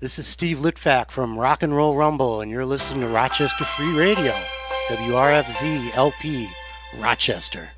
This is Steve Litvack from Rock and Roll Rumble, and you're listening to Rochester Free Radio, WRFZ LP, Rochester.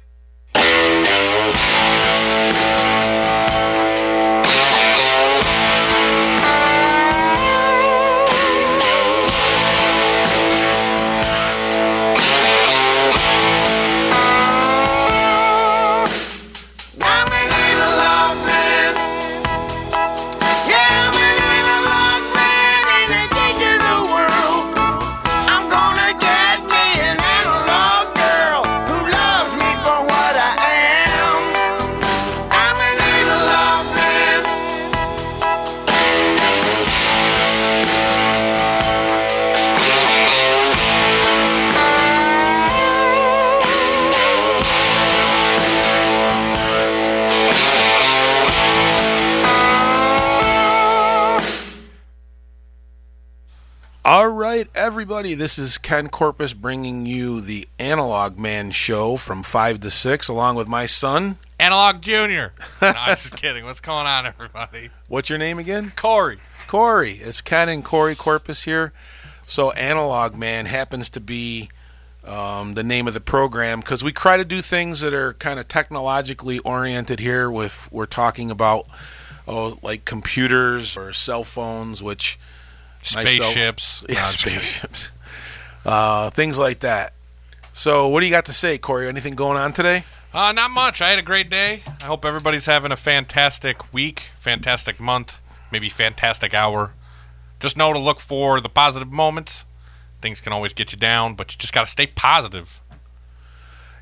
Everybody, this is Ken Corpus bringing you the Analog Man show from 5 to 6, along with my son. Analog Junior. no, I'm just kidding. What's going on, everybody? What's your name again? Corey. Corey. It's Ken and Corey Corpus here. So, Analog Man happens to be um, the name of the program because we try to do things that are kind of technologically oriented here. With we're talking about oh, like computers or cell phones, which Spaceships. yeah, No, I'm just kidding. spaceships, uh, things like that. So, what do you got to say, Corey? Anything going on today? Uh, not much. I had a great day. I hope everybody's having a fantastic week, fantastic month, maybe fantastic hour. Just know to look for the positive moments. Things can always get you down, but you just got to stay positive.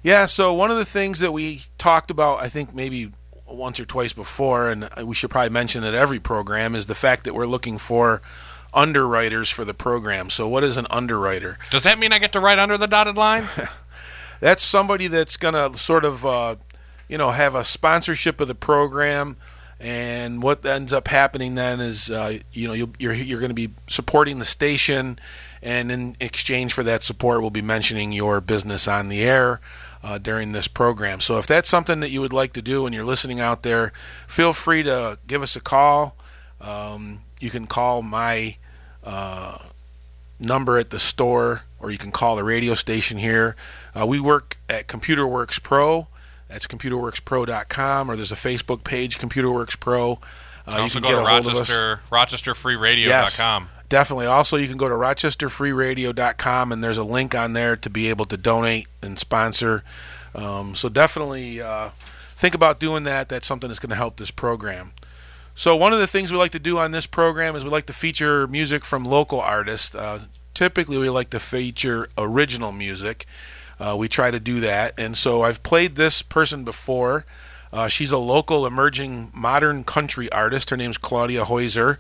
Yeah, so one of the things that we talked about, I think maybe once or twice before, and we should probably mention at every program, is the fact that we're looking for underwriters for the program. So, what is an underwriter? Does that mean I get to write under the dotted line? That's somebody that's going to sort of, uh, you know, have a sponsorship of the program. And what ends up happening then is, uh, you know, you'll, you're you're going to be supporting the station, and in exchange for that support, we'll be mentioning your business on the air uh, during this program. So if that's something that you would like to do and you're listening out there, feel free to give us a call. Um, you can call my uh, number at the store, or you can call the radio station here. Uh, we work at Computer Works Pro. That's computerworkspro.com, or there's a Facebook page, Computer Works Pro. Uh, you can go get to a hold of us. Rochester, RochesterFreeRadio.com. Definitely. Also, you can go to rochesterfreeradio.com and there's a link on there to be able to donate and sponsor. Um, so definitely uh, think about doing that. That's something that's going to help this program. So one of the things we like to do on this program is we like to feature music from local artists. Uh, typically, we like to feature original music. Uh, we try to do that, and so I've played this person before. Uh, she's a local emerging modern country artist. Her name's Claudia Heuser,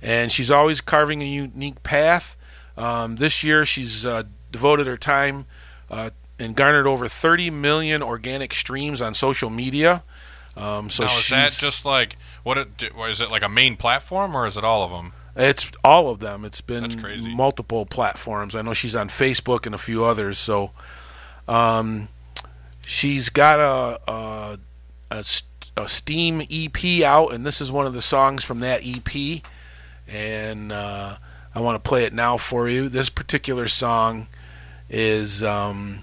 and she's always carving a unique path. Um, this year, she's uh, devoted her time uh, and garnered over 30 million organic streams on social media. Um, so now, is that just like what? It, is it like a main platform, or is it all of them? It's all of them. It's been multiple platforms. I know she's on Facebook and a few others. So, um, she's got a, a a a Steam EP out, and this is one of the songs from that EP. And uh, I want to play it now for you. This particular song is. Um,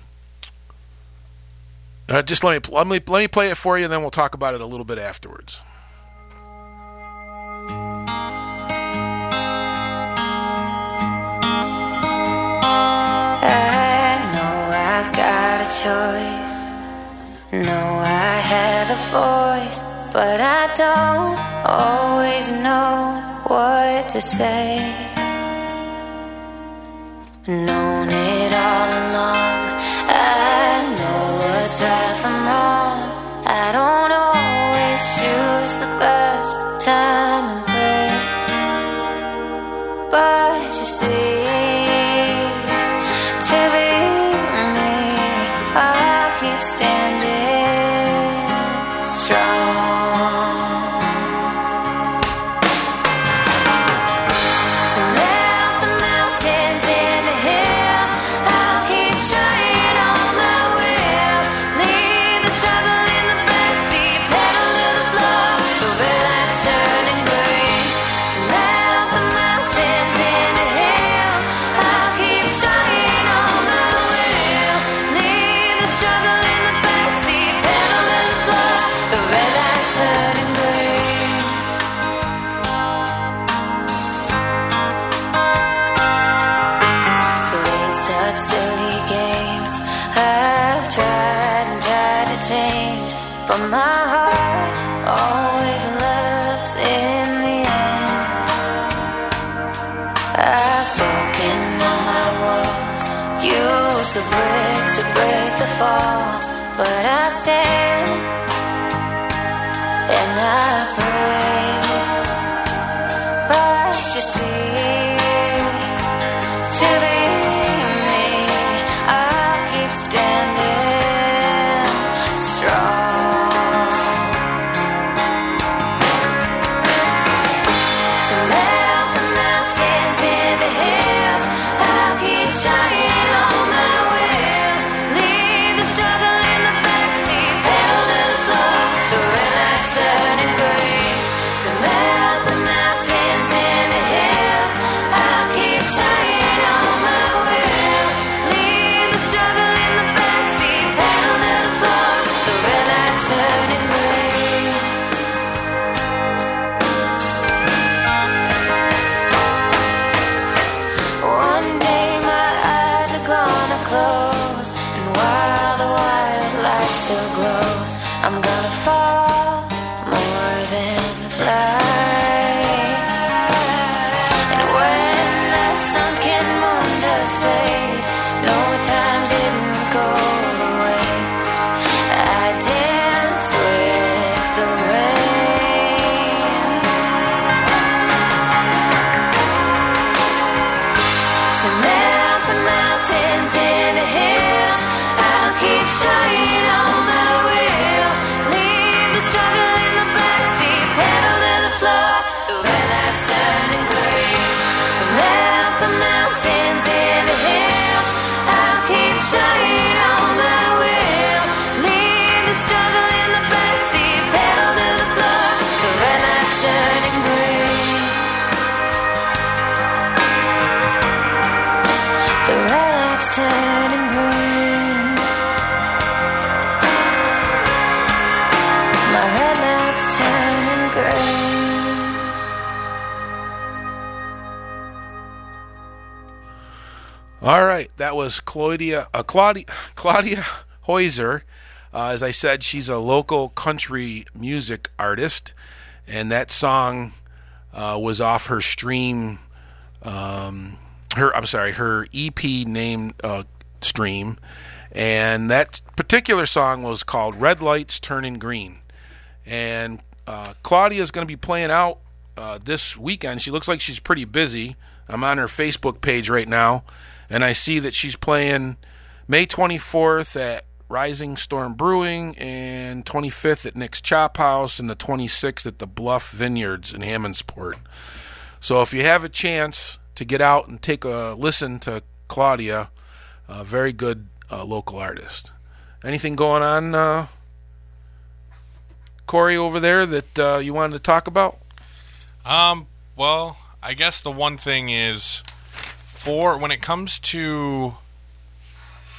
uh, just let me let me let me play it for you, and then we'll talk about it a little bit afterwards. Choice. No, I have a voice, but I don't always know what to say. Known it all along. I know what's right from wrong. I don't always choose the best time and place. But you see, standing used the bricks to break the fall, but I stand and I pray. That was Claudia uh, Claudia Claudia Heuser. Uh, as I said, she's a local country music artist, and that song uh, was off her stream. Um, her I'm sorry, her EP named uh, stream, and that particular song was called "Red Lights Turning Green." And uh, Claudia is going to be playing out uh, this weekend. She looks like she's pretty busy. I'm on her Facebook page right now, and I see that she's playing May 24th at Rising Storm Brewing and 25th at Nick's Chop House and the 26th at the Bluff Vineyards in Hammondsport. So if you have a chance to get out and take a listen to Claudia, a very good uh, local artist. Anything going on, uh, Corey, over there that uh, you wanted to talk about? Um, well, I guess the one thing is for when it comes to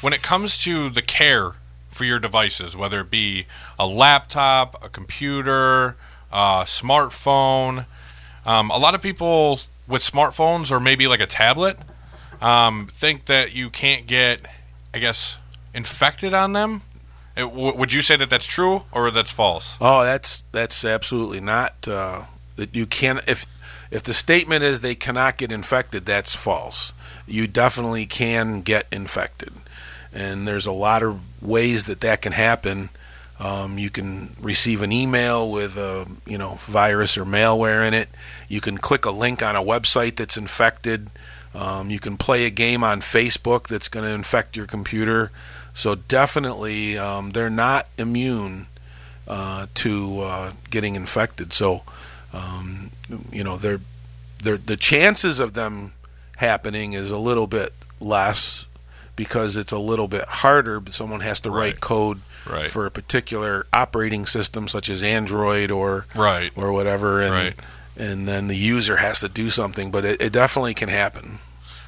when it comes to the care for your devices, whether it be a laptop, a computer, a smartphone, um, a lot of people with smartphones or maybe like a tablet um, think that you can't get, I guess, infected on them. It, w- would you say that that's true or that's false? Oh, that's that's absolutely not. Uh, that you can if if the statement is they cannot get infected, that's false. You definitely can get infected, and there's a lot of ways that that can happen. Um, you can receive an email with a you know virus or malware in it. You can click a link on a website that's infected. Um, you can play a game on Facebook that's going to infect your computer. So definitely, um, they're not immune uh, to uh, getting infected. So um, you know, they're, they're, the chances of them happening is a little bit less because it's a little bit harder. But someone has to Right. write code Right. for a particular operating system, such as Android or Right. or whatever, and and then the user has to do something. But it, it definitely can happen.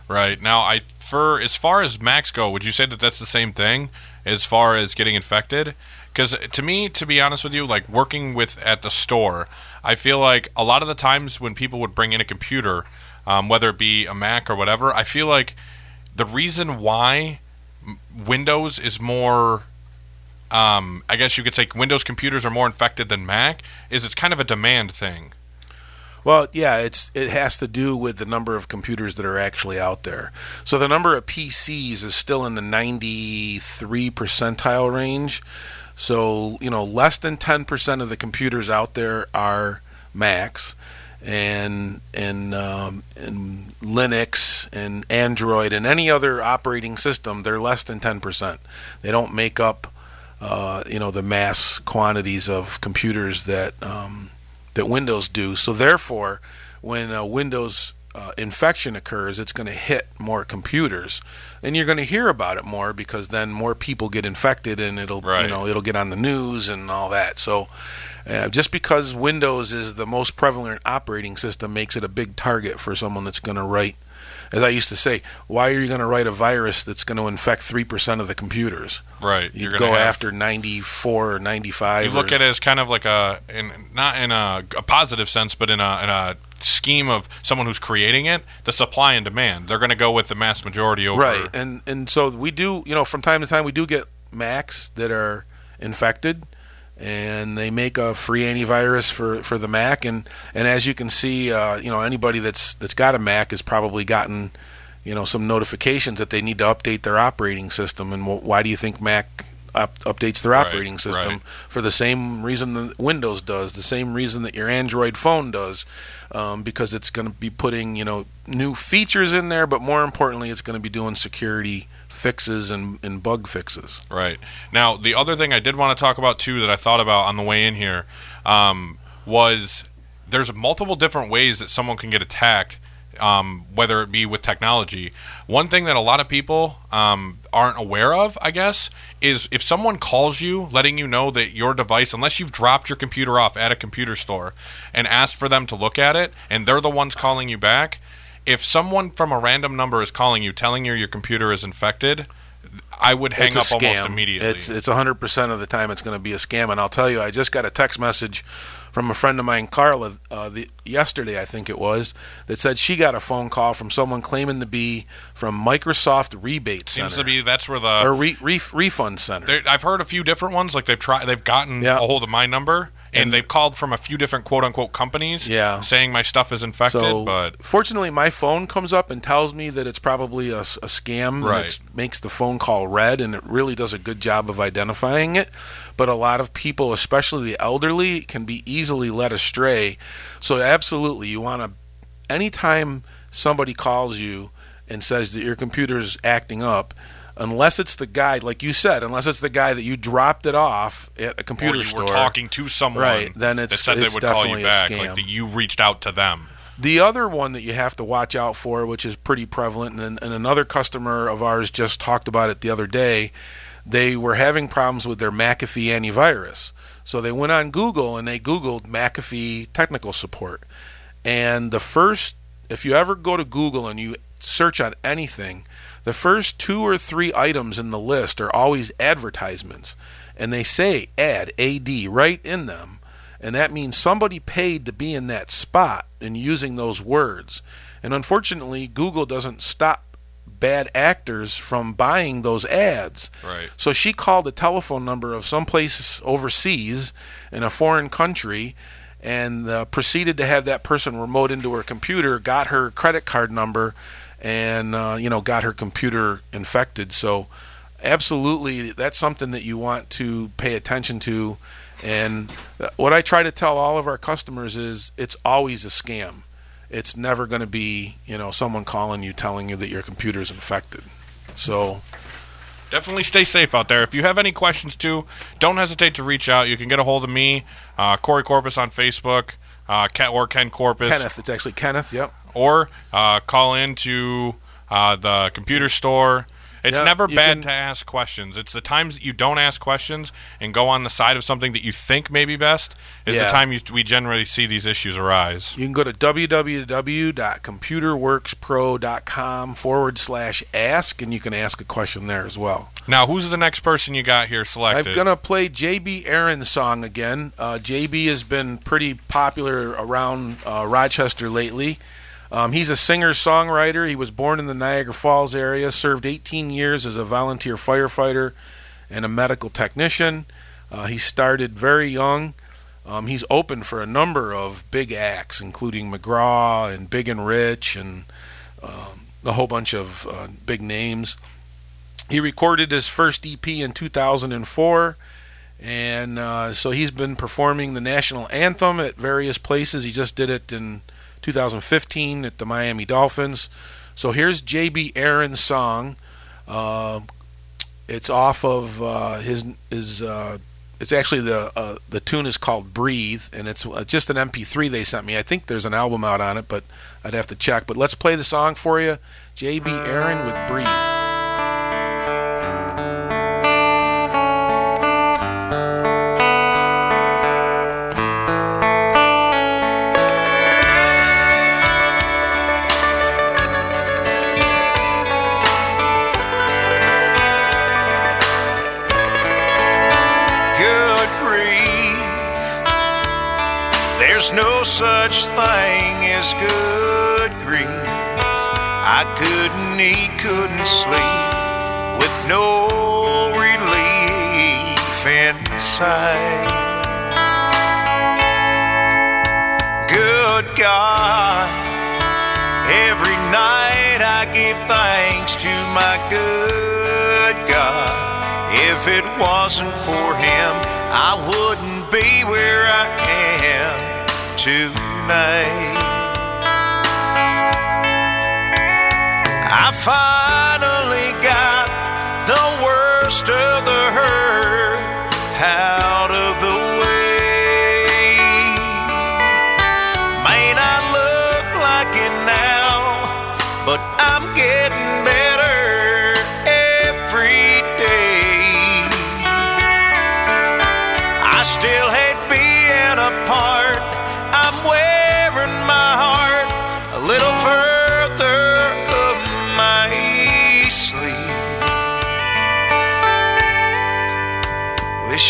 Right now, I for as far as Macs go, would you say that that's the same thing as far as getting infected? Because to me, to be honest with you, like working with at the store, I feel like a lot of the times when people would bring in a computer, um, whether it be a Mac or whatever, I feel like the reason why Windows is more um, I guess you could say Windows computers are more infected than Mac is it's kind of a demand thing. Well, yeah, it's it has to do with the number of computers that are actually out there. So the number of PCs is still in the 93 percentile range. So, you know, less than 10% of the computers out there are Macs and and um, and Linux and Android and any other operating system, they're less than 10%. They don't make up uh, you know the mass quantities of computers that um, that Windows do. So therefore, when a Windows uh, infection occurs, it's going to hit more computers, and you're going to hear about it more because then more people get infected, and it'll Right. you know it'll get on the news and all that. So. Uh, just because Windows is the most prevalent operating system makes it a big target for someone that's going to write. As I used to say, why are you going to write a virus that's going to infect three percent of the computers? Right. You You're go have- after ninety-four or ninety-five. You look or, at it as kind of like a, in, not in a, a positive sense, but in a, in a scheme of someone who's creating it, the supply and demand. They're going to go with the mass majority over. right and and so we do you know from time to time we do get macs that are infected and they make a free antivirus for, for the mac. And and as you can see uh, you know anybody that's that's got a mac has probably gotten you know some notifications that they need to update their operating system. And wh- why do you think mac up, updates their Right, operating system? Right. for the same reason that windows does the same reason that your android phone does um, because it's going to be putting you know new features in there but more importantly it's going to be doing security fixes and, and bug fixes Right. Now, the other thing I did want to talk about too that I thought about on the way in here um, was there's multiple different ways that someone can get attacked, um, whether it be with technology. One thing that a lot of people um, aren't aware of, I guess, is if someone calls you, letting you know that your device, unless you've dropped your computer off at a computer store and asked for them to look at it, and they're the ones calling you back. If someone from a random number is calling you, telling you your computer is infected, I would hang up scam. almost immediately. It's it's 100% of the time it's going to be a scam. And I'll tell you, I just got a text message from a friend of mine, Carla, uh, the, yesterday I think it was, that said she got a phone call from someone claiming to be from Microsoft Rebate Center Seems to be that's where the or re, re, Refund Center. I've heard a few different ones. Like they've tried, they've gotten Yeah. a hold of my number, and, they've called from a few different quote unquote companies, Yeah. saying my stuff is infected. So, but fortunately, my phone comes up and tells me that it's probably a scam. Right. It makes the phone call red, and it really does a good job of identifying it. But a lot of people, especially the elderly, can be easily led astray. So, absolutely, you want to, anytime somebody calls you and says that your computer's acting up, unless it's the guy, like you said, unless it's the guy that you dropped it off at a computer or you store. were talking to someone Right, then it's- that said it's they would call you back, scam. like that you reached out to them. The other one that you have to watch out for, which is pretty prevalent, and, and another customer of ours just talked about it the other day, they were having problems with their McAfee antivirus. So they went on Google and they Googled McAfee technical support. And the first, if you ever go to Google and you search on anything, the first two or three items in the list are always advertisements. And they say ad, AD, right in them. And that means somebody paid to be in that spot and using those words. And unfortunately, Google doesn't stop bad actors from buying those ads. Right. So she called the telephone number of some place overseas in a foreign country and uh, proceeded to have that person remote into her computer, got her credit card number, and uh, you know got her computer infected. So absolutely, that's something that you want to pay attention to. And uh, what I try to tell all of our customers is it's always a scam. It's never going to be, you know, someone calling you telling you that your computer is infected. So Definitely stay safe out there. If you have any questions too, don't hesitate to reach out. You can get a hold of me, uh, Corey Corpus on Facebook, uh, Ken, or Ken Corpus, Kenneth, it's actually Kenneth. Yep. or uh, call into uh, the computer store. It's Yeah, never bad can- to ask questions. It's the times that you don't ask questions and go on the side of something that you think may be best is Yeah. the time you, we generally see these issues arise. You can go to www.computerworkspro.com forward slash ask, and you can ask a question there as well. Now, who's the next person you got here selected? I'm gonna play JB Aaron's song again. Uh, JB has been pretty popular around uh, Rochester lately. Um, he's a singer-songwriter. He was born in the Niagara Falls area, served 18 years as a volunteer firefighter, and a medical technician. Uh, he started very young. Um, he's open for a number of big acts, including McGraw and Big and Rich and um, a whole bunch of uh, big names. He recorded his first EP in 2004, and uh, so he's been performing the national anthem at various places. He just did it in 2015 at the Miami Dolphins. So here's JB Aaron's song. Uh, it's off of uh, his his. Uh, it's actually the uh, the tune is called "Breathe" and it's uh, just an MP3 they sent me. I think there's an album out on it, but I'd have to check. But let's play the song for you. JB Aaron with "Breathe." Such thing as good grief. I couldn't eat, couldn't sleep with no relief inside. Good God, every night I give thanks to my good God. If it wasn't for Him, I wouldn't be where I am tonight. I finally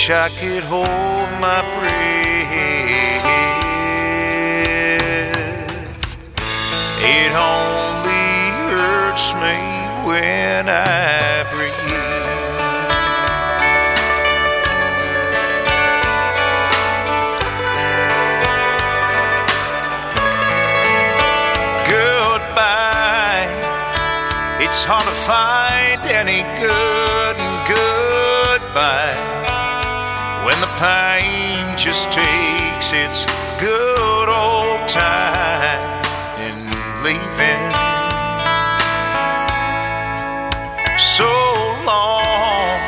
Wish I could hold my breath. It only hurts me when I breathe. Just takes its good old time in leaving. So long,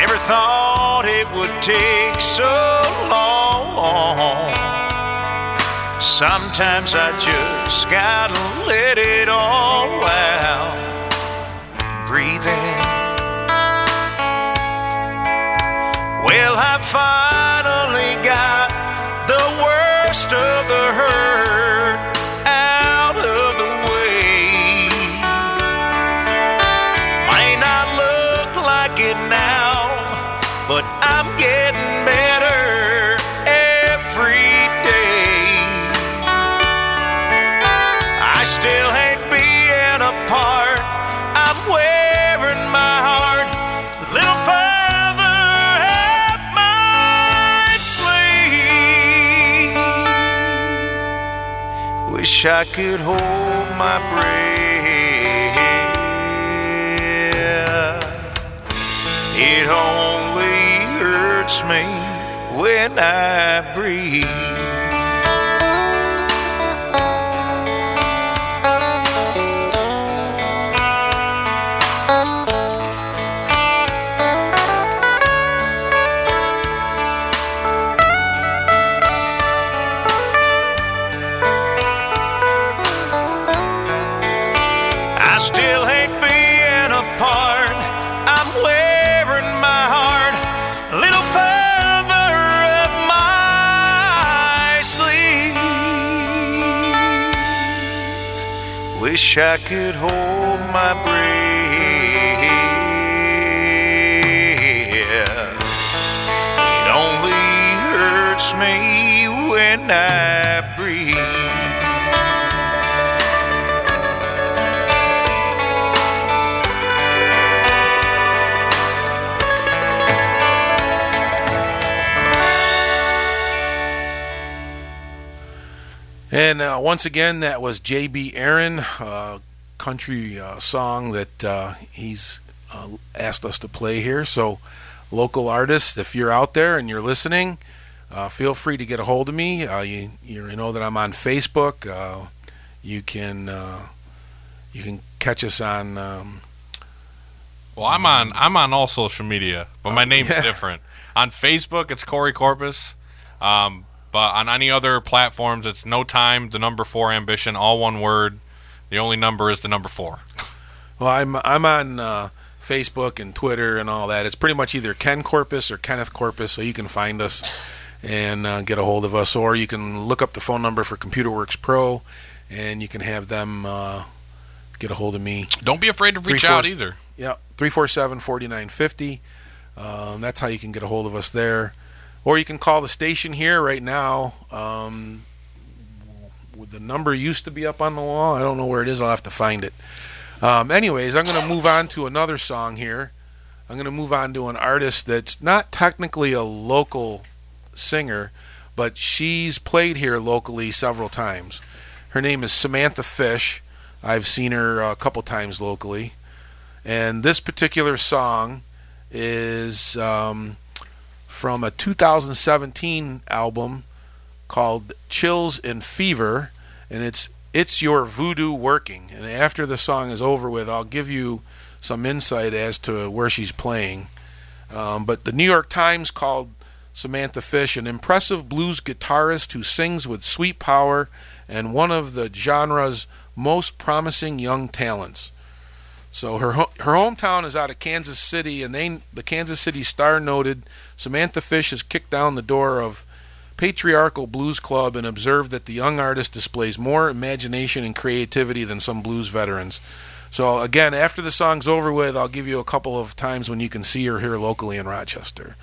never thought it would take so long. Sometimes I just gotta let it all out. Breathe in. Well, I worst of the hurt I could hold my breath. It only hurts me when I breathe. I could hold my breath. It only hurts me when I And uh, once again, that was J.B. Aaron, uh, country uh, song that uh, he's uh, asked us to play here. So, local artists, if you're out there and you're listening, uh, feel free to get a hold of me. Uh, you, you know that I'm on Facebook. Uh, you can uh, you can catch us on. Um, Well, I'm on I'm on all social media, but my name's yeah. different. On Facebook, it's Corey Corpus. Um, but on any other platforms, it's no time, the number four ambition, all one word. The only number is the number four. well, I'm I'm on uh, Facebook and Twitter and all that. It's pretty much either Ken Corpus or Kenneth Corpus, so you can find us and uh, get a hold of us, or you can look up the phone number for ComputerWorks Pro, and you can have them uh, get a hold of me. Don't be afraid to reach out either. Yeah, 347 4950. Um, that's how you can get a hold of us there. Or you can call the station here right now. Um, the number used to be up on the wall. I don't know where it is. I'll have to find it. Um, anyways, I'm going to move on to another song here. I'm going to move on to an artist that's not technically a local singer, but she's played here locally several times. Her name is Samantha Fish. I've seen her a couple times locally. And this particular song is um, from a 2017 album called Chills and Fever, and it's it's your voodoo working. And after the song is over with, I'll give you some insight as to where she's playing. Um, but the New York Times called Samantha Fish an impressive blues guitarist who sings with sweet power and one of the genre's most promising young talents. So her her hometown is out of Kansas City, and they the Kansas City Star noted Samantha Fish has kicked down the door of Patriarchal Blues Club and observed that the young artist displays more imagination and creativity than some blues veterans. So again, after the song's over with, I'll give you a couple of times when you can see her here locally in Rochester.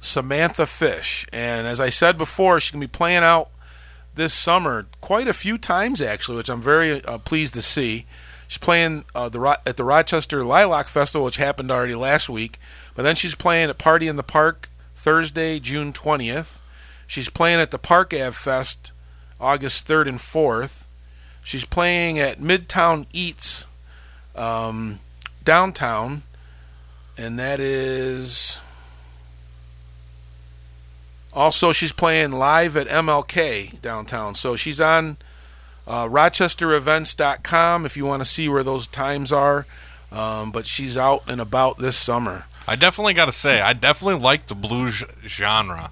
Samantha Fish. And as I said before, she's going to be playing out this summer quite a few times, actually, which I'm very uh, pleased to see. She's playing uh, the Ro- at the Rochester Lilac Festival, which happened already last week. But then she's playing at Party in the Park Thursday, June 20th. She's playing at the Park Ave Fest August 3rd and 4th. She's playing at Midtown Eats um, downtown, and that is. Also, she's playing live at MLK downtown. So she's on uh, RochesterEvents.com if you want to see where those times are. Um, but she's out and about this summer. I definitely got to say, I definitely like the blues genre.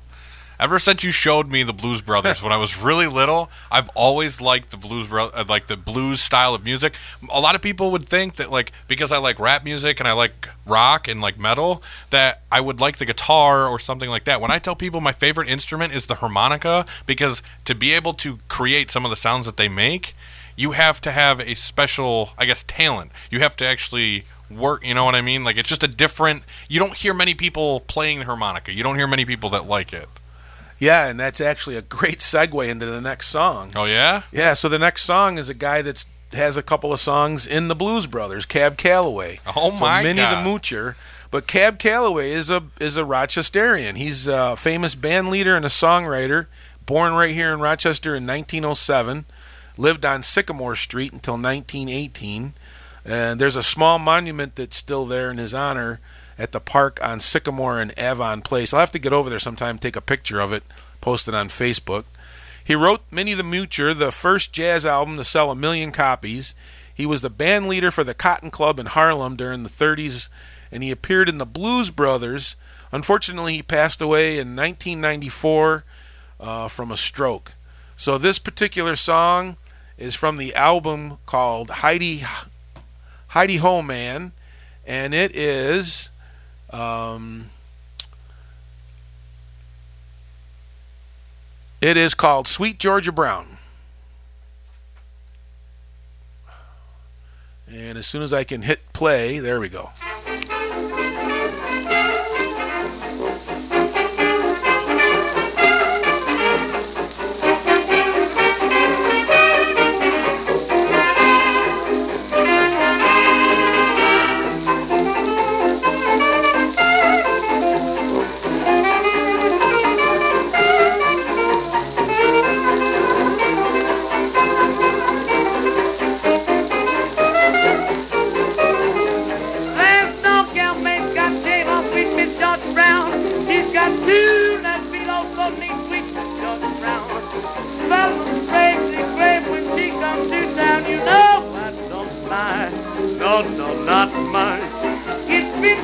Ever since you showed me the Blues Brothers when I was really little, I've always liked the blues, bro- uh, like the blues style of music. A lot of people would think that, like, because I like rap music and I like rock and like metal, that I would like the guitar or something like that. When I tell people my favorite instrument is the harmonica, because to be able to create some of the sounds that they make, you have to have a special, I guess, talent. You have to actually work. You know what I mean? Like it's just a different. You don't hear many people playing the harmonica. You don't hear many people that like it. Yeah, and that's actually a great segue into the next song. Oh yeah. Yeah, so the next song is a guy that's has a couple of songs in the Blues Brothers, Cab Calloway. Oh so my Minnie God. the Moocher. But Cab Calloway is a is a Rochesterian. He's a famous band leader and a songwriter, born right here in Rochester in 1907. Lived on Sycamore Street until 1918. And there's a small monument that's still there in his honor at the park on Sycamore and Avon Place. I'll have to get over there sometime, take a picture of it, post it on Facebook. He wrote Minnie the Moocher, the first jazz album to sell a million copies. He was the band leader for the Cotton Club in Harlem during the 30s, and he appeared in the Blues Brothers. Unfortunately, he passed away in 1994 uh, from a stroke. So this particular song is from the album called Heidi Heidi Ho Man, and it is um, it is called Sweet Georgia Brown. And as soon as I can hit play, there we go. No, no, not much. It's been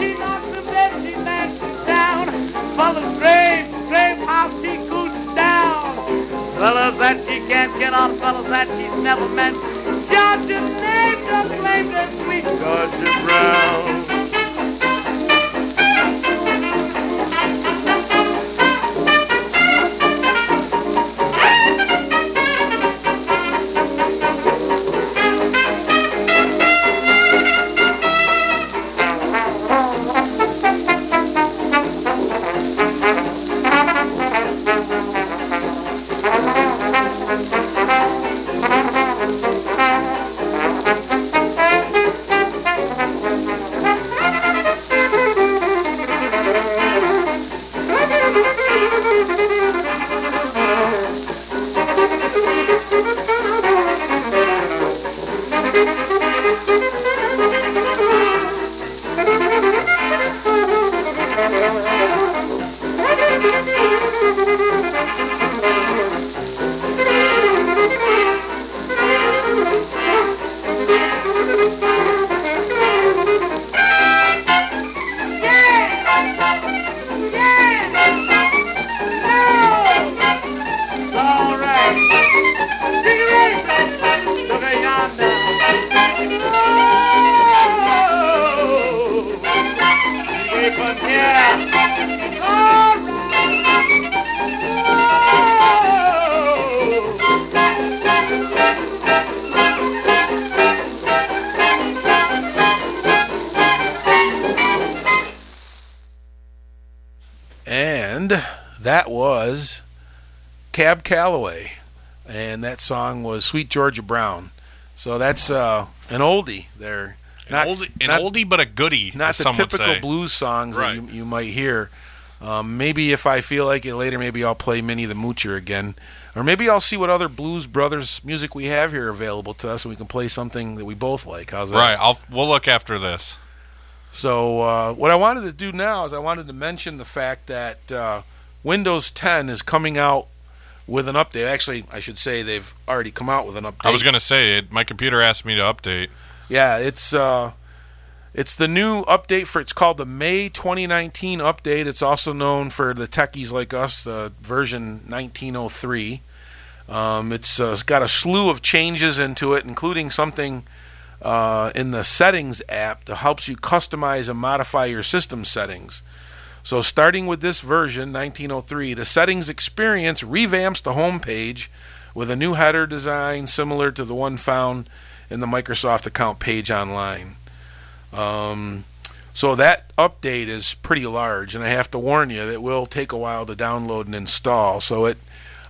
she knocks the she lands in town. Fellas grave, grave how she cools down. Fellas that she can't get off, fellas that she's never met. Georgia's name just claims that was Sweet Georgia Brown. So that's uh, an oldie there. An, oldie, an not- oldie, but a goodie. not the typical blues songs Right. that you, you might hear. Um, maybe if I feel like it later, maybe I'll play Minnie the Moocher again, or maybe I'll see what other Blues Brothers music we have here available to us, and we can play something that we both like. How's that? Right. I'll we'll look after this. So uh, what I wanted to do now is I wanted to mention the fact that uh, Windows 10 is coming out with an update. Actually, I should say they've already come out with an update. I was gonna say it. My computer asked me to update. Yeah, it's uh, it's the new update for. It's called the May 2019 update. It's also known for the techies like us, uh, version 1903. Um, it's uh, got a slew of changes into it, including something uh, in the settings app that helps you customize and modify your system settings. So, starting with this version, 1903, the settings experience revamps the home page with a new header design similar to the one found in the Microsoft account page online. Um, so that update is pretty large, and I have to warn you that it will take a while to download and install. So it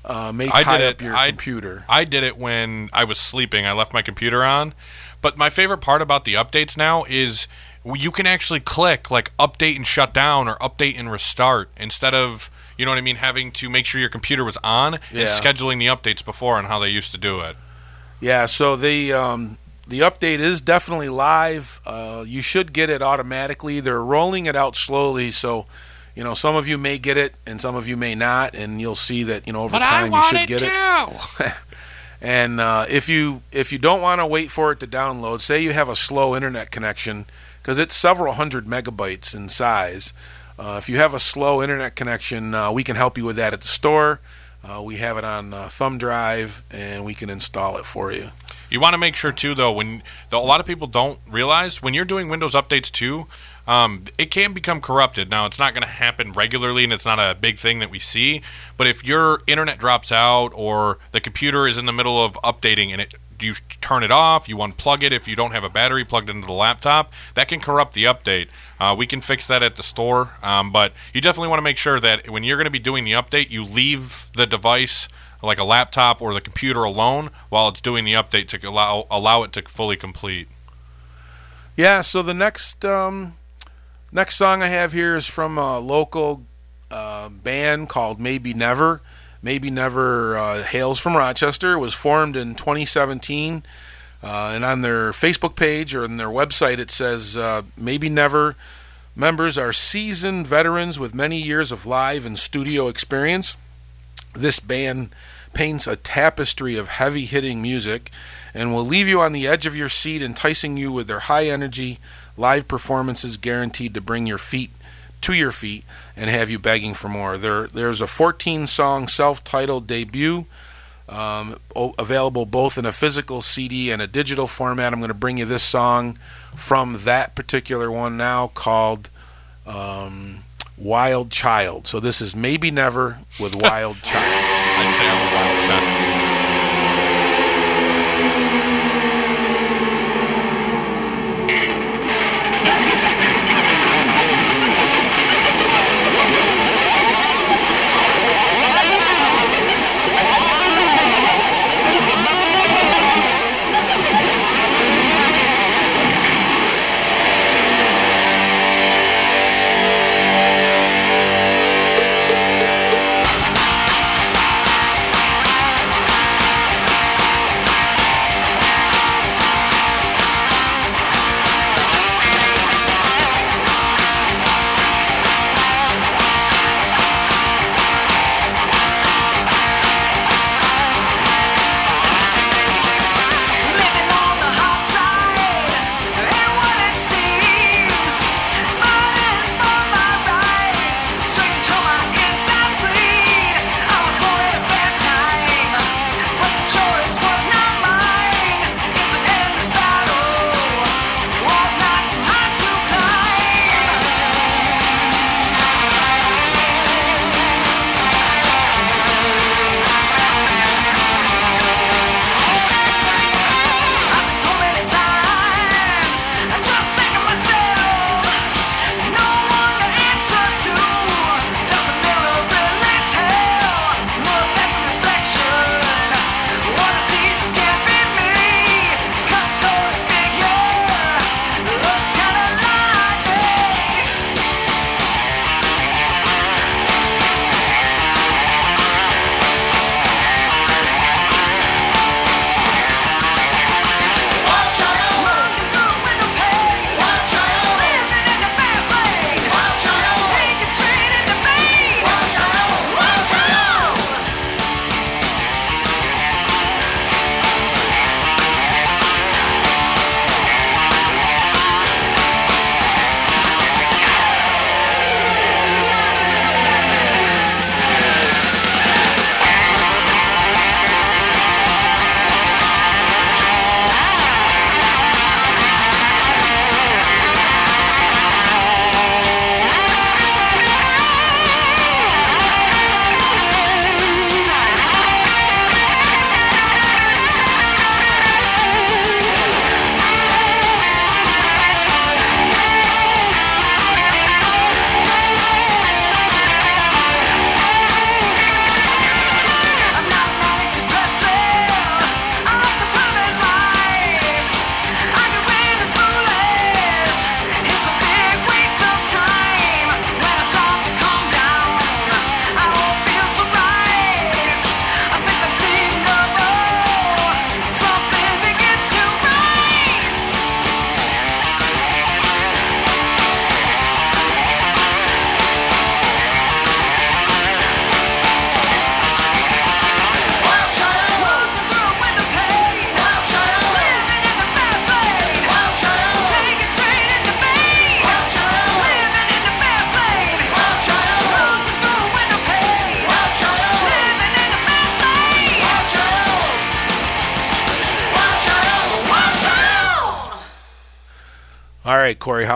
uh, may I tie up your I- computer. I did it when I was sleeping. I left my computer on. But my favorite part about the updates now is you can actually click like update and shut down or update and restart instead of you know what I mean having to make sure your computer was on Yeah. and scheduling the updates before and how they used to do it. Yeah, so the um, the update is definitely live. Uh, you should get it automatically. They're rolling it out slowly, so you know some of you may get it and some of you may not, and you'll see that you know over time you should get it. And uh, if you if you don't want to wait for it to download, say you have a slow internet connection, because it's several hundred megabytes in size. Uh, if you have a slow internet connection, uh, we can help you with that at the store. Uh, we have it on uh, thumb drive, and we can install it for you. You want to make sure too, though, when though a lot of people don't realize when you're doing Windows updates too, um, it can become corrupted. Now, it's not going to happen regularly, and it's not a big thing that we see. But if your internet drops out or the computer is in the middle of updating and it you turn it off, you unplug it if you don't have a battery plugged into the laptop, that can corrupt the update. Uh, we can fix that at the store, um, but you definitely want to make sure that when you're going to be doing the update, you leave the device like a laptop or the computer alone while it's doing the update to allow allow it to fully complete. Yeah. So the next um, next song I have here is from a local uh, band called Maybe Never. Maybe Never uh, hails from Rochester. It was formed in 2017. Uh, and on their Facebook page or on their website, it says uh, Maybe Never members are seasoned veterans with many years of live and studio experience. This band paints a tapestry of heavy hitting music and will leave you on the edge of your seat, enticing you with their high energy live performances guaranteed to bring your feet to your feet and have you begging for more. There, there's a 14 song self titled debut um, available both in a physical CD and a digital format. I'm going to bring you this song from that particular one now called um, Wild Child. So this is Maybe Never with Wild Child. I'd say I'm a wild child.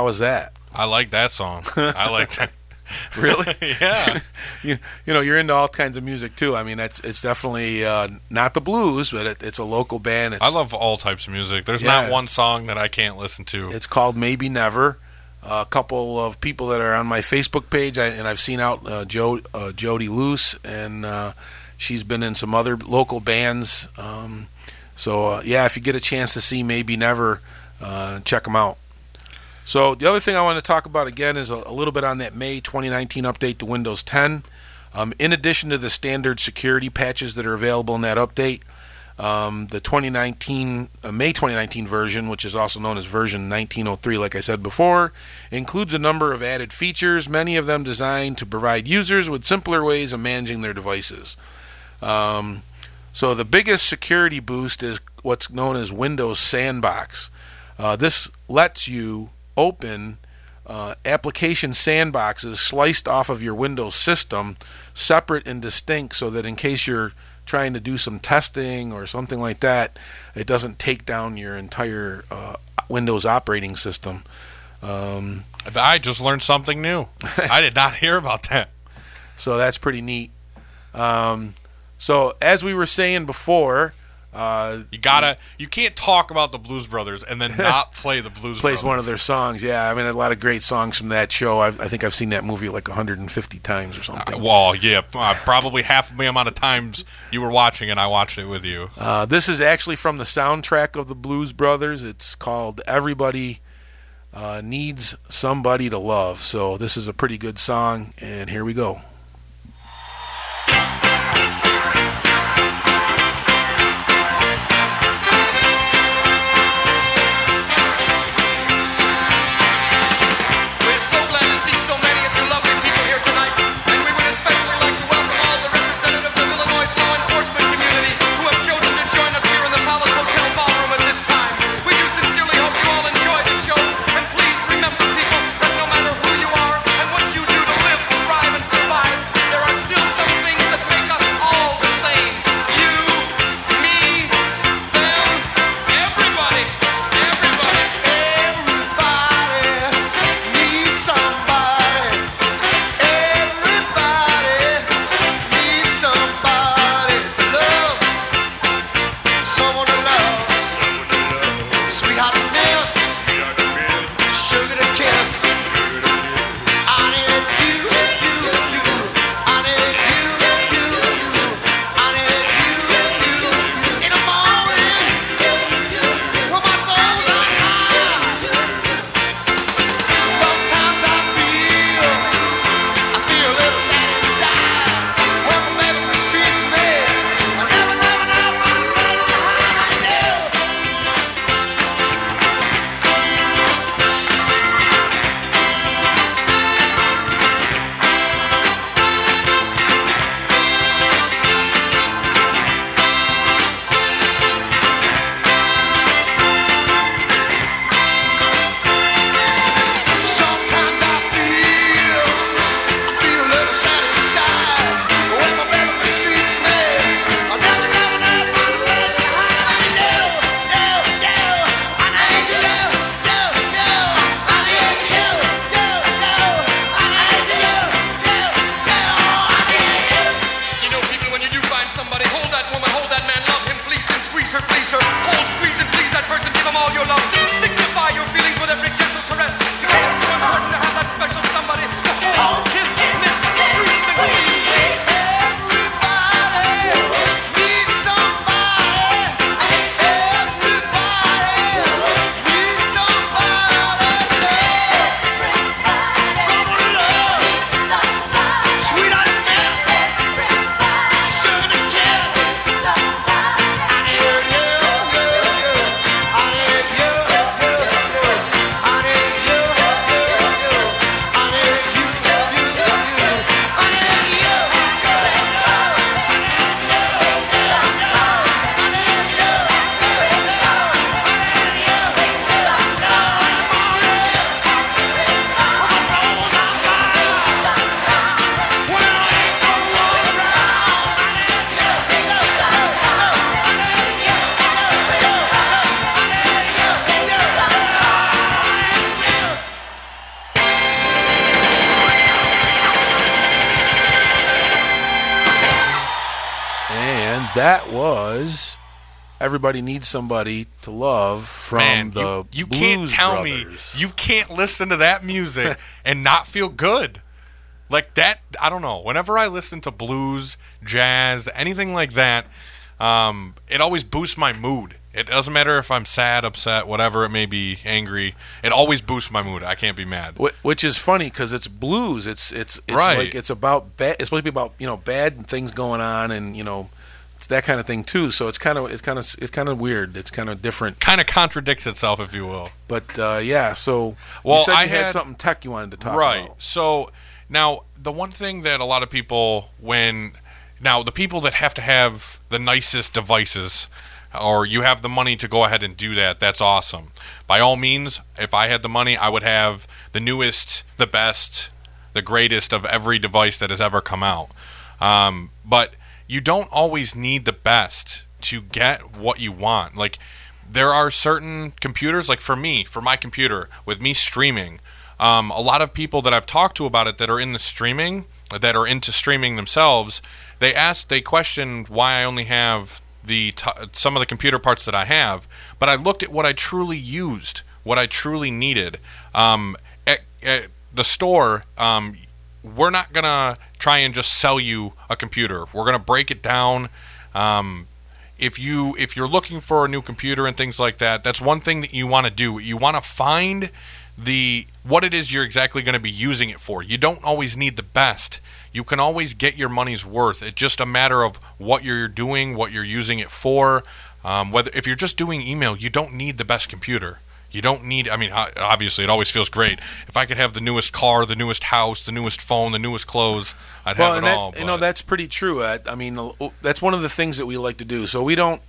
Was that? I like that song. I like that. Really? yeah. you, you know, you're into all kinds of music too. I mean, it's it's definitely uh, not the blues, but it, it's a local band. It's, I love all types of music. There's Yeah. not one song that I can't listen to. It's called Maybe Never. a couple of people that are on my Facebook page, I, and I've seen out uh, jo, uh, Jody Luce, and uh, she's been in some other local bands. Um, so uh, yeah, if you get a chance to see Maybe Never, uh, check them out. So the other thing I want to talk about again is a, a little bit on that May 2019 update to Windows 10. Um, in addition to the standard security patches that are available in that update, um, the 2019 uh, May 2019 version, which is also known as version 1903, like I said before, includes a number of added features, many of them designed to provide users with simpler ways of managing their devices. Um, so the biggest security boost is what's known as Windows Sandbox. Uh, this lets you open uh, application sandboxes sliced off of your Windows system, separate and distinct, so that in case you're trying to do some testing or something like that, it doesn't take down your entire uh, Windows operating system. Um, I just learned something new. I did not hear about that. so that's pretty neat. Um, so as we were saying before, uh, You gotta. You can't talk about the Blues Brothers and then not play the Blues. plays Brothers. one of their songs. Yeah, I mean a lot of great songs from that show. I've, I think I've seen that movie like 150 times or something. Well, yeah, uh, probably half of the amount of times you were watching and I watched it with you. Uh, this is actually from the soundtrack of the Blues Brothers. It's called Everybody uh, Needs Somebody to Love. So this is a pretty good song, and here we go. "Everybody Needs Somebody to Love" from Man, the you, you can't tell Brothers. me you can't listen to that music and not feel good. Like that, I don't know. Whenever I listen to blues, jazz, anything like that, um, it always boosts my mood. It doesn't matter if I'm sad, upset, whatever it may be, angry. It always boosts my mood. I can't be mad. Which is funny because it's blues. It's it's it's Right. like it's about bad. It's supposed to be about you know bad things going on and you know it's that kind of thing too. So it's kind of it's kind of it's kind of weird. It's kind of different. Kind of contradicts itself, if you will. But uh, yeah, so Well, you said I you had, had- something tech you wanted to talk right. about. Right. So now the one thing that a lot of people when now the people that have to have the nicest devices or you have the money to go ahead and do that, that's awesome. By all means, if I had the money, I would have the newest, the best, the greatest of every device that has ever come out. Um, but you don't always need the best to get what you want. Like there are certain computers, like for me, for my computer, with me streaming, um, a lot of people that I've talked to about it that are in the streaming, that are into streaming themselves, they asked, they questioned why I only have the t- some of the computer parts that I have, but I looked at what I truly used, what I truly needed. Um, at, at the store, um, we're not gonna try and just sell you a computer. We're gonna break it down. Um, if you if you're looking for a new computer and things like that, that's one thing that you want to do. You want to find the what it is you're exactly going to be using it for. You don't always need the best. You can always get your money's worth. It's just a matter of what you're doing, what you're using it for. Um, whether if you're just doing email, you don't need the best computer. You don't need. I mean, obviously, it always feels great. If I could have the newest car, the newest house, the newest phone, the newest clothes, I'd Well, have it that, all. you know that's pretty true. I, I mean, that's one of the things that we like to do. So we don't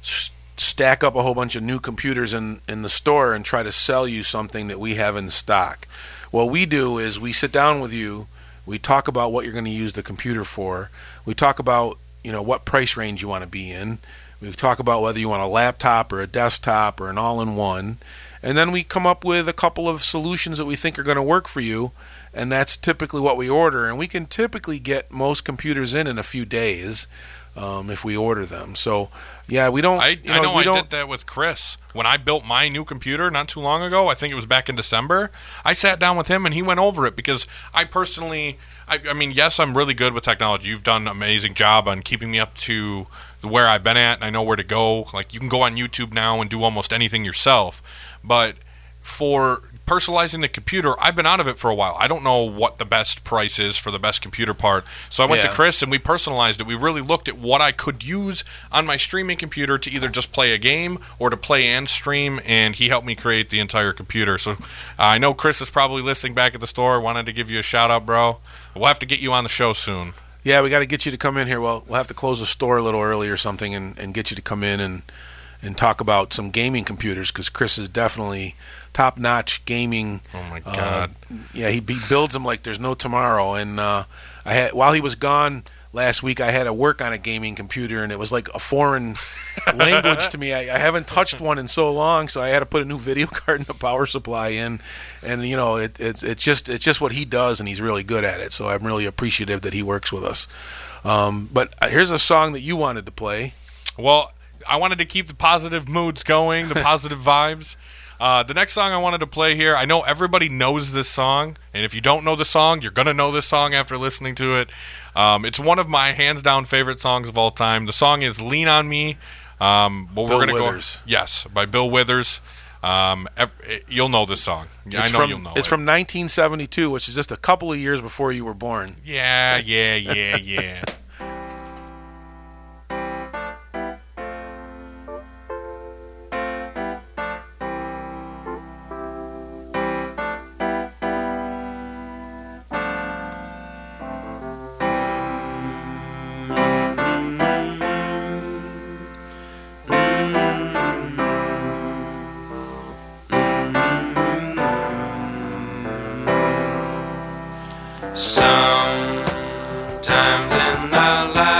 s- stack up a whole bunch of new computers in in the store and try to sell you something that we have in stock. What we do is we sit down with you, we talk about what you're going to use the computer for. We talk about you know what price range you want to be in. We talk about whether you want a laptop or a desktop or an all-in-one. And then we come up with a couple of solutions that we think are going to work for you and that's typically what we order. And we can typically get most computers in in a few days um, if we order them. So, yeah, we don't. I, you I know I don't, did that with Chris when I built my new computer not too long ago. I think it was back in December. I sat down with him and he went over it because I personally, I, I mean, yes, I'm really good with technology. You've done an amazing job on keeping me up to where I've been at, and I know where to go. Like you can go on YouTube now and do almost anything yourself, but for personalizing the computer, I've been out of it for a while. I don't know what the best price is for the best computer part. So I went to Chris and we personalized it. We really looked at what I could use on my streaming computer to either just play a game or to play and stream, and he helped me create the entire computer. So uh, I know Chris is probably listening back at the store. Wanted to give you a shout out, bro. We'll have to get you on the show soon. Yeah, we got to get you to come in here. Well, we'll have to close the store a little early or something, and, and get you to come in and and talk about some gaming computers because Chris is definitely top notch gaming. Oh my uh, god. yeah, he, he builds them like there's no tomorrow. And uh, I had while he was gone last week, I had to work on a gaming computer, and it was like a foreign language to me. I, I haven't touched one in so long, so I had to put a new video card and a power supply in. And you know, it, it's it's just it's just what he does, and he's really good at it. So I'm really appreciative that he works with us. Um, but here's a song that you wanted to play. Well, I wanted to keep the positive moods going, the positive vibes. Uh, the next song I wanted to play here, I know everybody knows this song, and if you don't know the song, you're gonna know this song after listening to it. Um, it's one of my hands down favorite songs of all time. The song is "Lean on Me." Um, but Bill we're gonna Withers. go, yes, by Bill Withers. Um, you'll know this song. I It's know from you'll know it's it. from 1972, which is just a couple of years before you were born. Yeah, yeah, yeah, yeah. times in our lives.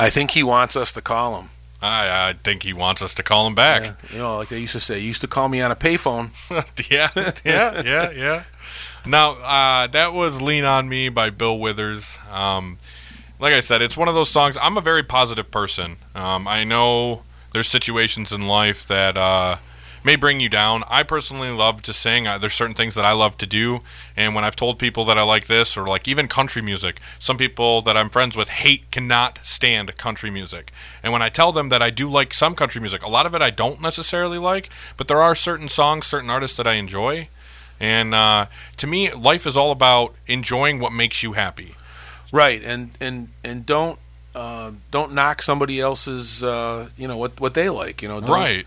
I think he wants us to call him. I, I think he wants us to call him back. Yeah, you know, like they used to say, he used to call me on a payphone. yeah, yeah, yeah, yeah. Now, uh, that was "Lean on Me" by Bill Withers. Um, like I said, it's one of those songs. I'm a very positive person. Um, I know there's situations in life that uh, may bring you down. I personally love to sing. Uh, there's certain things that I love to do, and when I've told people that I like this, or like even country music, some people that I'm friends with hate, cannot stand country music. And when I tell them that I do like some country music, a lot of it I don't necessarily like, but there are certain songs, certain artists that I enjoy. And uh, to me, life is all about enjoying what makes you happy. Right, and and and don't uh, don't knock somebody else's uh, you know what what they like. You know, don't, Right.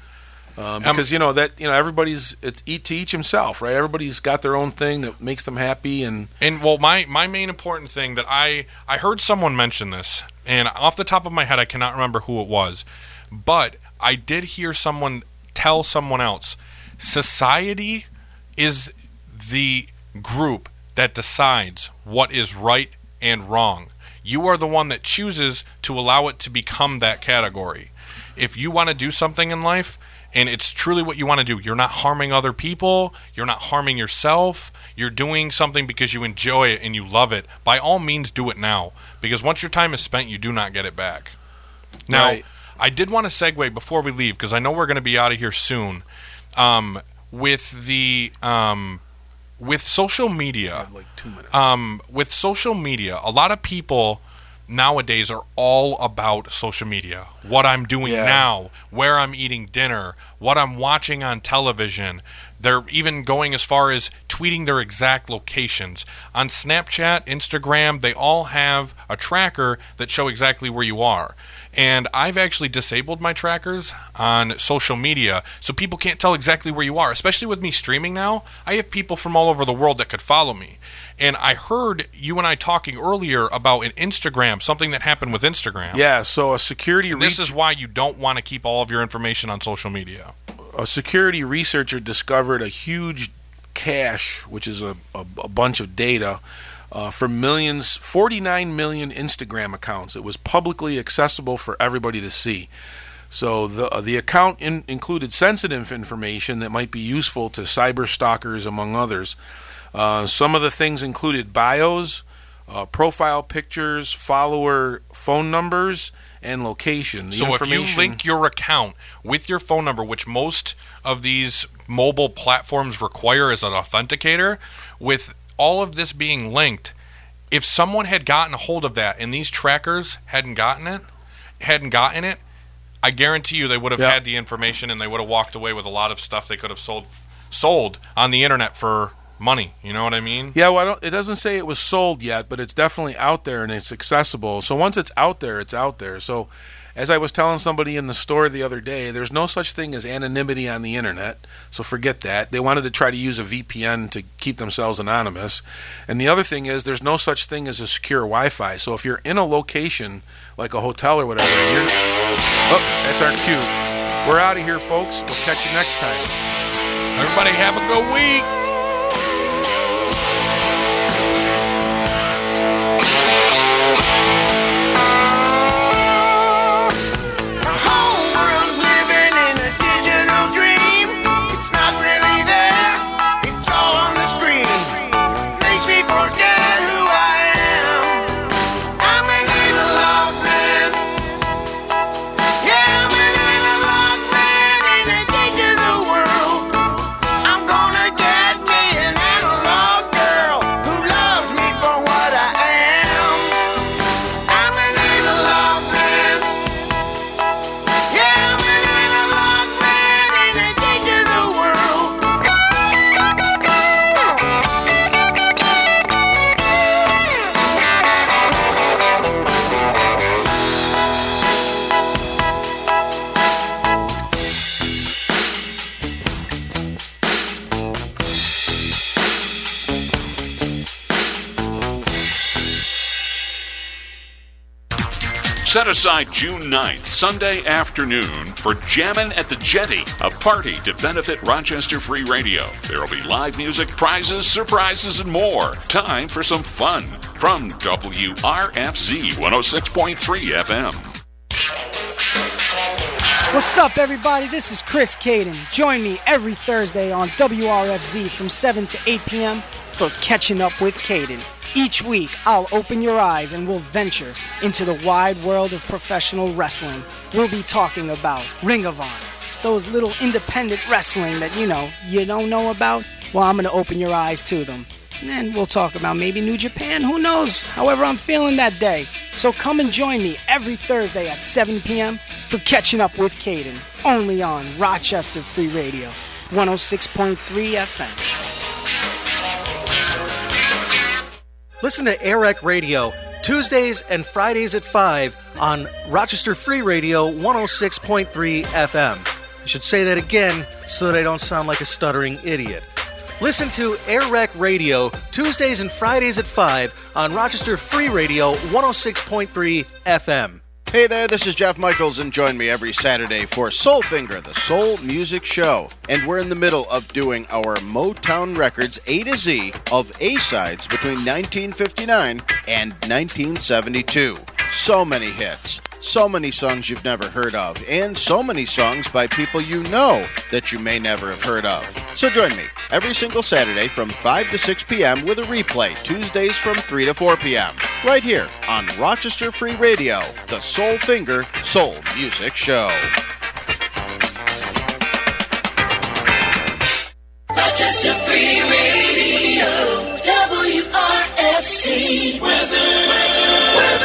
Um, because you know that you know everybody's it's eat to each himself, right? Everybody's got their own thing that makes them happy, and And well, my my main important thing that I I heard someone mention this, and off the top of my head, I cannot remember who it was, but I did hear someone tell someone else, society is the group that decides what is right and wrong. You are the one that chooses to allow it to become that category. If you want to do something in life and it's truly what you want to do, you're not harming other people, you're not harming yourself, you're doing something because you enjoy it and you love it, by all means do it now. Because once your time is spent, you do not get it back. Now, Right. I did want to segue before we leave because I know we're going to be out of here soon. Um, with the um, with social media, Like two minutes. um, with social media, a lot of people nowadays are all about social media. What I'm doing Yeah. now, where I'm eating dinner, what I'm watching on television. They're even going as far as tweeting their exact locations. On Snapchat, Instagram, they all have a tracker that show exactly where you are. And I've actually disabled my trackers on social media so people can't tell exactly where you are. Especially with me streaming now, I have people from all over the world that could follow me. And I heard you and I talking earlier about an Instagram, something that happened with Instagram. yeah, so a security And this is why you don't want to keep all of your information on social media. a security researcher discovered a huge cache, which is a, a, a bunch of data, uh, for millions, 49 million Instagram accounts. It was publicly accessible for everybody to see. So the uh, the account in, included sensitive information that might be useful to cyber stalkers, among others. Uh, some of the things included bios, uh, profile pictures, follower phone numbers, and location. The so if you link your account with your phone number, which most of these mobile platforms require as an authenticator, with all of this being linked, if someone had gotten a hold of that and these trackers hadn't gotten it, hadn't gotten it, I guarantee you they would have Yeah. had the information and they would have walked away with a lot of stuff they could have sold sold on the internet for money. You know what I mean? Yeah, well, I don't, it doesn't say it was sold yet, but it's definitely out there and it's accessible. So once it's out there, it's out there. So, as I was telling somebody in the store the other day, there's no such thing as anonymity on the internet. So forget that. They wanted to try to use a VPN to keep themselves anonymous. And the other thing is, there's no such thing as a secure Wi-Fi. So if you're in a location like a hotel or whatever, you're oh, that's our cue. We're out of here, folks. We'll catch you next time. Everybody have a good week. Aside June 9th, Sunday afternoon, for Jammin' at the Jetty, a party to benefit Rochester Free Radio. There will be live music, prizes, surprises, and more. Time for some fun from WRFZ 106.3 FM. What's up, everybody? This is Chris Caden. Join me every Thursday on WRFZ from 7 to 8 p.m. for Catching Up with Caden. Each week, I'll open your eyes and we'll venture into the wide world of professional wrestling. We'll be talking about Ring of Honor, those little independent wrestling that, you know, you don't know about. Well, I'm going to open your eyes to them. And then we'll talk about maybe New Japan. Who knows? However, I'm feeling that day. So come and join me every Thursday at 7 p.m. for Catching Up with Caden, only on Rochester Free Radio, 106.3 FM. Listen to Eric Radio Tuesdays and Fridays at 5 on Rochester Free Radio 106.3 FM. I should say that again so that I don't sound like a stuttering idiot. Listen to Airrec Radio Tuesdays and Fridays at 5 on Rochester Free Radio 106.3 FM. Hey there, this is Jeff Michaels, and join me every Saturday for Soul Finger, the Soul Music Show. And we're in the middle of doing our Motown Records A to Z of A sides between 1959 and 1972. So many hits, so many songs you've never heard of, and so many songs by people you know that you may never have heard of. So join me every single Saturday from 5 to 6 p.m. with a replay Tuesdays from 3 to 4 p.m. right here on Rochester Free Radio, the Soul Finger Soul Music Show. Rochester Free Radio. WRFZ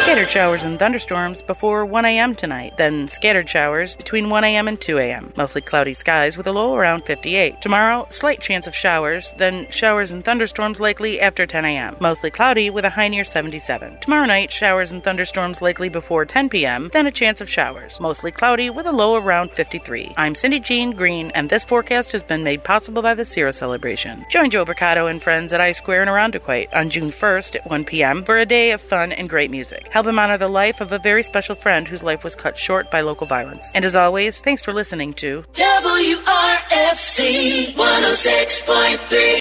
Scattered showers and thunderstorms before 1 a.m. tonight, then scattered showers between 1 a.m. and 2 a.m. Mostly cloudy skies with a low around 58. Tomorrow, slight chance of showers, then showers and thunderstorms likely after 10 a.m. Mostly cloudy with a high near 77. Tomorrow night, showers and thunderstorms likely before 10 p.m., then a chance of showers. Mostly cloudy with a low around 53. I'm Cindy Jean Green, and this forecast has been made possible by the Sierra Celebration. Join Joe Mercado and friends at I Square in Irondequoit on June 1st at 1 p.m. for a day of fun and great music. Him honor the life of a very special friend whose life was cut short by local violence. And as always, thanks for listening to WRFZ 106.3